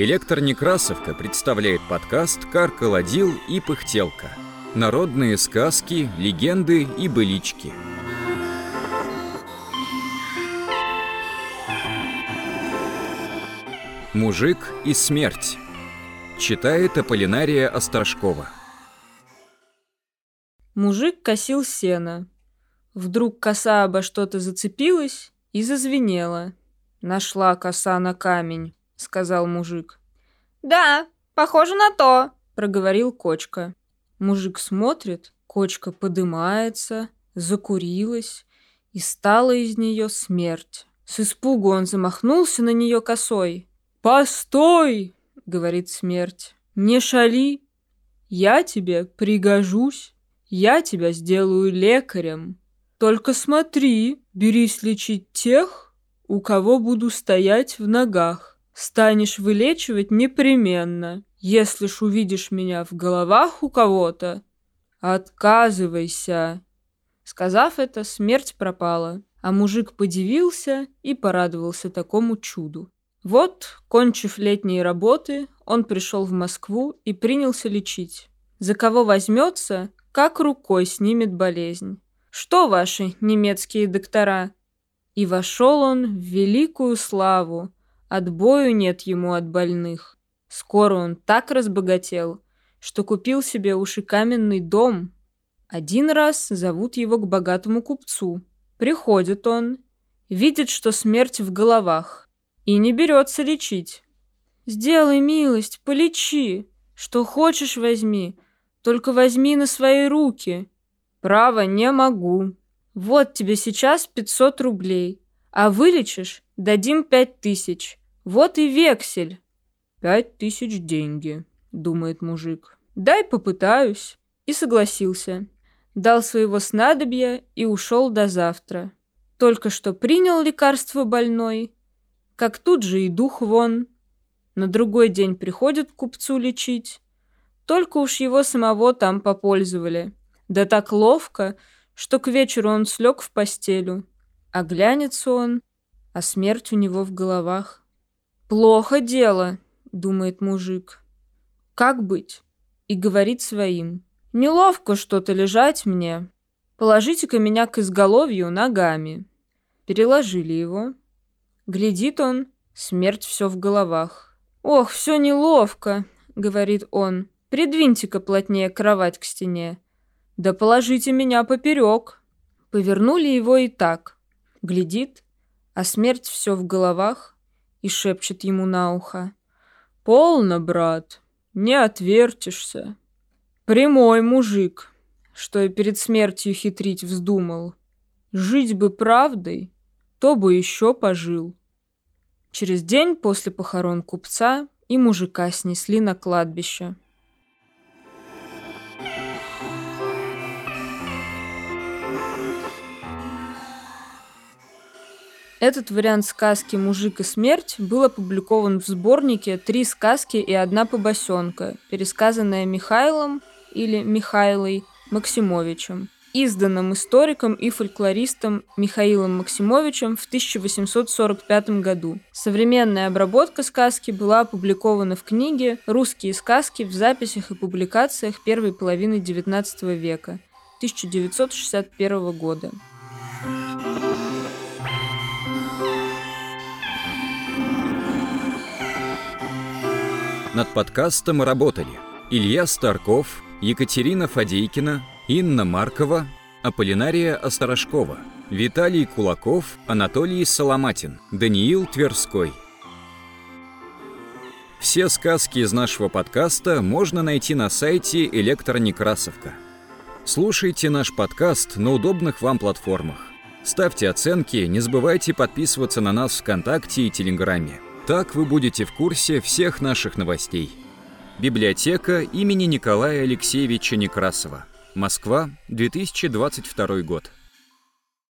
Электронекрасовка представляет подкаст «Каркаладил и пыхтелка». Народные сказки, легенды и былички. Мужик и смерть. Читает Аполлинария Острожкова. Мужик косил сено. Вдруг коса обо что-то зацепилась и зазвенела. Нашла коса на камень сказал мужик. «Да, похоже на то», — проговорил кочка. Мужик смотрит, кочка подымается, закурилась, и стала из нее смерть. С испугу он замахнулся на нее косой. «Постой!» — говорит смерть. «Не шали! Я тебе пригожусь, я тебя сделаю лекарем. Только смотри, берись лечить тех, у кого буду стоять в ногах станешь вылечивать непременно. Если ж увидишь меня в головах у кого-то, отказывайся. Сказав это, смерть пропала, а мужик подивился и порадовался такому чуду. Вот, кончив летние работы, он пришел в Москву и принялся лечить. За кого возьмется, как рукой снимет болезнь. Что ваши немецкие доктора? И вошел он в великую славу, Отбою нет ему от больных. Скоро он так разбогател, что купил себе уж и каменный дом. Один раз зовут его к богатому купцу. Приходит он, видит, что смерть в головах, и не берется лечить. «Сделай милость, полечи, что хочешь возьми, только возьми на свои руки». «Право, не могу. Вот тебе сейчас пятьсот рублей, а вылечишь, дадим пять тысяч. Вот и вексель. Пять тысяч деньги, думает мужик. Дай попытаюсь. И согласился. Дал своего снадобья и ушел до завтра. Только что принял лекарство больной, как тут же и дух вон. На другой день приходят к купцу лечить. Только уж его самого там попользовали. Да так ловко, что к вечеру он слег в постелю. А глянется он, а смерть у него в головах. «Плохо дело», — думает мужик. «Как быть?» И говорит своим. «Неловко что-то лежать мне. Положите-ка меня к изголовью ногами». Переложили его. Глядит он, смерть все в головах. «Ох, все неловко», — говорит он. «Придвиньте-ка плотнее кровать к стене. Да положите меня поперек». Повернули его и так. Глядит, а смерть все в головах, и шепчет ему на ухо. «Полно, брат, не отвертишься. Прямой мужик, что и перед смертью хитрить вздумал. Жить бы правдой, то бы еще пожил». Через день после похорон купца и мужика снесли на кладбище. Этот вариант сказки «Мужик и смерть» был опубликован в сборнике «Три сказки и одна побосенка», пересказанная Михайлом или Михайлой Максимовичем, изданным историком и фольклористом Михаилом Максимовичем в 1845 году. Современная обработка сказки была опубликована в книге «Русские сказки в записях и публикациях первой половины XIX века» 1961 года. Над подкастом работали Илья Старков, Екатерина Фадейкина, Инна Маркова, Аполлинария Осторожкова, Виталий Кулаков, Анатолий Соломатин, Даниил Тверской. Все сказки из нашего подкаста можно найти на сайте Электронекрасовка. Слушайте наш подкаст на удобных вам платформах. Ставьте оценки, не забывайте подписываться на нас ВКонтакте и Телеграме. Так вы будете в курсе всех наших новостей. Библиотека имени Николая Алексеевича Некрасова. Москва, 2022 год.